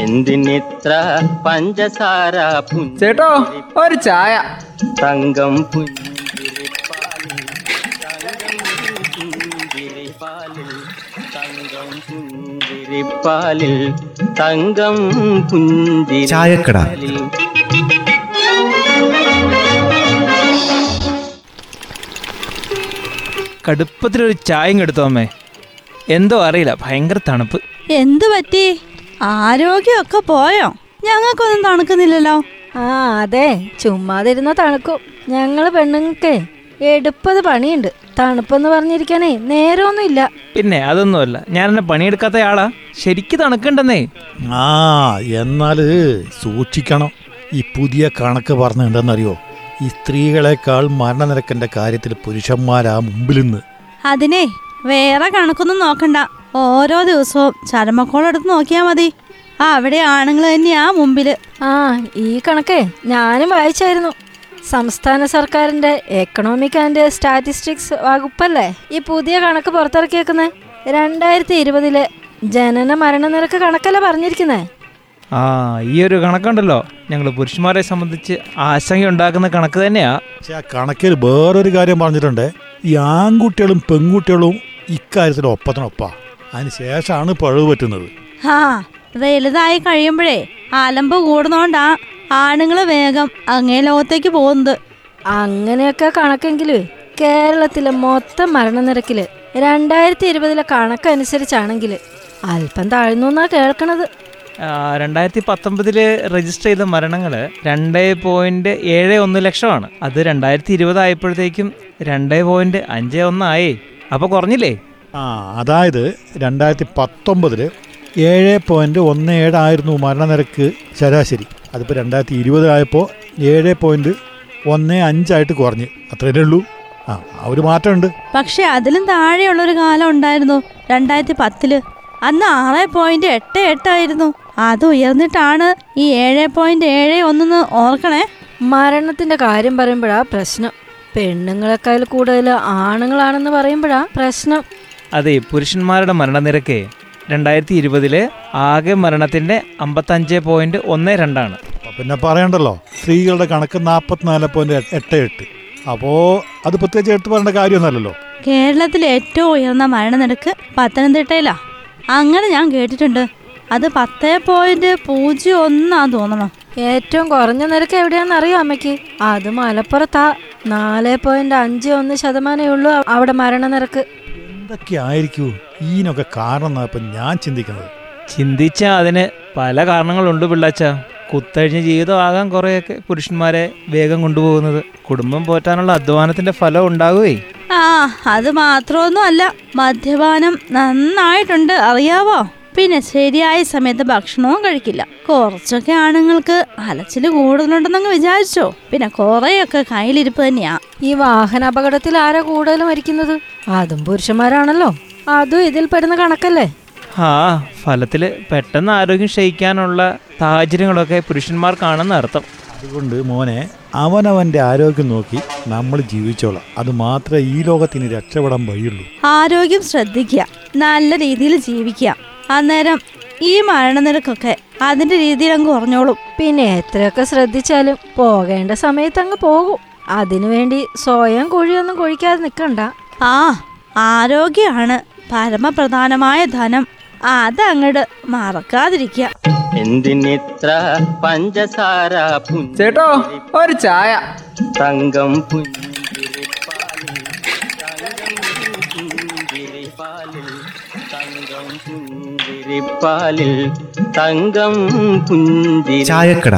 എന്തിനിത്ര പഞ്ചസാര ചേട്ടോ ഒരു ചായ. തങ്കം പുഞ്ചിരിപ്പാലിൽ തങ്കം പുഞ്ചിരിപ്പാലിൽ തങ്കം പുഞ്ചിരിപ്പാലിൽ തങ്കം ചായക്കട. കടുപ്പത്തിലൊരു ചായയും അമ്മേ. എന്തോ അറിയില്ല ഭയങ്കര തണുപ്പ്. എന്തു പറ്റി? ആരോഗ്യമൊക്കെ പോയോ? ഞങ്ങൾക്കൊന്നും തണുക്കുന്നില്ലല്ലോ. ആ അതെ. ചുമ്മാതിരുന്ന തണുക്കും. ഞങ്ങൾ പെണ്ണുങ്ങൾക്ക് എടുപ്പത് പണിയുണ്ട്. തണുപ്പെന്ന് പറഞ്ഞിരിക്കാനേ നേരമൊന്നുമില്ല. പിന്നെ അതൊന്നുമല്ല. ഞാൻ എന്നെ പണിയെടുക്കാത്ത ആളാ ശരിക്ക് തണുക്കണ്ടെന്നേ. ആ എന്നാൽ സൂക്ഷിക്കണം. ഈ പുതിയ കണക്ക് പറഞ്ഞ എന്താണെന്നറിയോ ഈ സ്ത്രീകളെക്കാൾ മരണനിരക്കന്റെ കാര്യത്തിൽ പുരുഷന്മാരാ മുമ്പിൽ നിന്ന് അതിനെ വേറെ കണക്കൊന്നും നോക്കണ്ട. ഓരോ ദിവസവും ചരമക്കോളെടുത്ത് നോക്കിയാ മതി. ആ അവിടെ ആണുങ്ങൾ തന്നെയാ മുമ്പിൽ. ആ ഈ കണക്കേ ഞാനും വായിച്ചായിരുന്നു. സംസ്ഥാന സർക്കാരിന്റെ എക്കണോമിക് ആൻഡ് സ്റ്റാറ്റിസ്റ്റിക്സ് വകുപ്പല്ലേ? ഈ പുതിയ കണക്ക് പുറത്തിറക്കിയേക്കുന്നത് രണ്ടായിരത്തി ഇരുപതിലെ ജനന മരണ നിരക്ക് കണക്കല്ലേ പറഞ്ഞിരിക്കുന്നേ? ആ ഈ ഒരു കണക്കുണ്ടല്ലോ. ഞങ്ങൾ പുരുഷന്മാരെ സംബന്ധിച്ച് ആശങ്ക ഉണ്ടാക്കുന്ന കണക്ക് തന്നെയാ. പക്ഷെ ആ കണക്കിൽ വേറൊരു കാര്യം പറഞ്ഞിട്ടുണ്ട്. ഈ ആൺകുട്ടികളും പെൺകുട്ടികളും ഇക്കാര്യത്തിൽ ഒപ്പത്തിനൊപ്പാ. അതിന് ശേഷമാണ് പഴവ് പറ്റുന്നത്. ആ വലുതായി കഴിയുമ്പോഴേ അലമ്പ് കൂടുന്നോണ്ടാ ആണുങ്ങൾ വേഗം അങ്ങേ ലോകത്തേക്ക് പോകുന്നത്. അങ്ങനെയൊക്കെ കണക്കെങ്കിൽ കേരളത്തിലെ മൊത്തം മരണനിരക്കിൽ രണ്ടായിരത്തി ഇരുപതിലെ കണക്കനുസരിച്ചാണെങ്കിൽ അല്പം താഴ്ന്നു എന്നാ കേൾക്കണത്. രണ്ടായിരത്തി പത്തൊമ്പതിൽ രജിസ്റ്റർ ചെയ്ത മരണങ്ങൾ രണ്ട് പോയിന്റ് ഏഴ് ഒന്ന് ലക്ഷമാണ്. അത് രണ്ടായിരത്തി ഇരുപത് ആയപ്പോഴത്തേക്കും രണ്ട് പോയിന്റ് അഞ്ച് ഒന്നായി അപ്പൊ കുറഞ്ഞില്ലേ? ആ അതായത് രണ്ടായിരത്തി പത്തൊമ്പതിൽ ഏഴ് പോയിന്റ് ഒന്ന് ഏഴായിരുന്നു മരണനിരക്ക് ശരാശരി. അതിപ്പോൾ രണ്ടായിരത്തി ഇരുപതിലായപ്പോൾ ഏഴ് പോയിന്റ് ഒന്ന് അഞ്ചായിട്ട് കുറഞ്ഞ്. അത്രയേ ഉള്ളൂ. ആ ആ ഒരു മാറ്റമുണ്ട്. പക്ഷെ അതിലും താഴെയുള്ള ഒരു കാലം ഉണ്ടായിരുന്നു രണ്ടായിരത്തി പത്തിൽ അന്ന് ആറ് പോയിന്റ് എട്ട് എട്ടായിരുന്നു അത് ഉയർന്നിട്ടാണ് ഈ ഏഴ് പോയിന്റ് ഏഴ് ഒന്നെന്ന് ഓർക്കണേ. മരണത്തിന്റെ കാര്യം പറയുമ്പോഴാ പ്രശ്നം. പെണ്ണുങ്ങളെക്കാൾ കൂടുതൽ ആണുങ്ങളാണെന്ന് പറയുമ്പോഴാ പ്രശ്നം. അതെ പുരുഷന്മാരുടെ മരണനിരക്ക് രണ്ടായിരത്തി ഇരുപതിലെ ആകെ മരണത്തിന്റെ അമ്പത്തഞ്ച് പോയിന്റ് ഒന്ന് രണ്ടാണ്. അപ്പൊ പിന്നെ പറയണ്ടല്ലോ സ്ത്രീകളുടെ കണക്ക് നാൽപ്പത്തിനാല് പോയിന്റ് എട്ട് എട്ട്. അപ്പോൾ അത് പ്രത്യേകിച്ച് എടുത്തു പറയേണ്ട കാര്യമൊന്നുമല്ലല്ലോ. കേരളത്തിലെ ഏറ്റവും ഉയർന്ന മരണനിരക്ക് പത്തനംതിട്ടയിലാ. അങ്ങനെ ഞാൻ കേട്ടിട്ടുണ്ട്. അത് പത്ത് പോയിന്റ് പൂജ്യം ഒന്നാ തോന്നണം? ഏറ്റവും കുറഞ്ഞ നിരക്ക് എവിടെയാണെന്ന് അറിയോ അമ്മയ്ക്ക്? അത് മലപ്പുറത്താ. നാല് പോയിന്റ് അഞ്ച് ഒന്ന് ശതമാനമേ ഉള്ളൂ അവിടെ മരണനിരക്ക്. എന്തൊക്കെ ആയിരിക്കൂ ഈനൊക്കെ കാരണം എന്നാ ഇപ്പം ഞാൻ ചിന്തിക്കുന്നത്. ചിന്തിച്ച അതിന് പല കാരണങ്ങളുണ്ട് പിള്ളാച്ച. കുത്തഴിഞ്ഞ ജീവിതമാകാൻ കുറേയൊക്കെ പുരുഷന്മാരെ വേഗം കൊണ്ടുപോകുന്നത്. കുടുംബം പോറ്റാനുള്ള അധ്വാനത്തിന്റെ ഫലം ഉണ്ടാകുവേ ആ അത് മാത്രമൊന്നും അല്ല മദ്യപാനം നന്നായിട്ടുണ്ട്. അറിയാവോ? പിന്നെ ശരിയായ സമയത്ത് ഭക്ഷണവും കഴിക്കില്ല. കുറച്ചൊക്കെ ആണുങ്ങൾക്ക് അലച്ചിൽ കൂടുതലുണ്ടെന്നങ്ങ് വിചാരിച്ചോ. പിന്നെ കുറെയൊക്കെ കയ്യിലിരിപ്പ് തന്നെയാ. ഈ വാഹന അപകടത്തിൽ ആരാ കൂടുതൽ മരിക്കുന്നത്? അതും പുരുഷന്മാരാണല്ലോ. അതും ഇതിൽ പെടുന്ന കണക്കല്ലേ? ആ ഫലത്തിൽ പെട്ടെന്ന് ആരോഗ്യം ക്ഷയിക്കാനുള്ള സാഹചര്യങ്ങളൊക്കെ പുരുഷന്മാർക്കാണെന്ന് അർത്ഥം. അതുകൊണ്ട് മോനെ അവനവന്റെ ആരോഗ്യം നോക്കി നമ്മൾ ജീവിച്ചോളാം. അത് മാത്രമേ ഈ ലോകത്തിന് രക്ഷപ്പെടാൻ വഴിയുള്ളൂ. ആരോഗ്യം ശ്രദ്ധിക്കുക. നല്ല രീതിയിൽ ജീവിക്കുക. അന്നേരം ഈ മരണനിരക്കൊക്കെ അതിന്റെ രീതിയിൽ അങ്ങ് കുറഞ്ഞോളും. പിന്നെ എത്രയൊക്കെ ശ്രദ്ധിച്ചാലും പോകേണ്ട സമയത്ത് അങ്ങ് പോകും. അതിനുവേണ്ടി സ്വയം കുഴിയൊന്നും കൊഴിക്കാതെ നിൽക്കണ്ട ആ ആരോഗ്യമാണ് പരമപ്രധാനമായ ധനം. അതങ്ങട് മറക്കാതിരിക്കുക എന്തിനിത്ര പഞ്ചസാര ചേട്ടോ ഒരു ചായ. തങ്കം പുഞ്ചിരിപ്പാലിൽ തങ്കം പുഞ്ചിരിപ്പാലിൽ തങ്കം പുഞ്ചിരി തങ്കം ചായക്കട.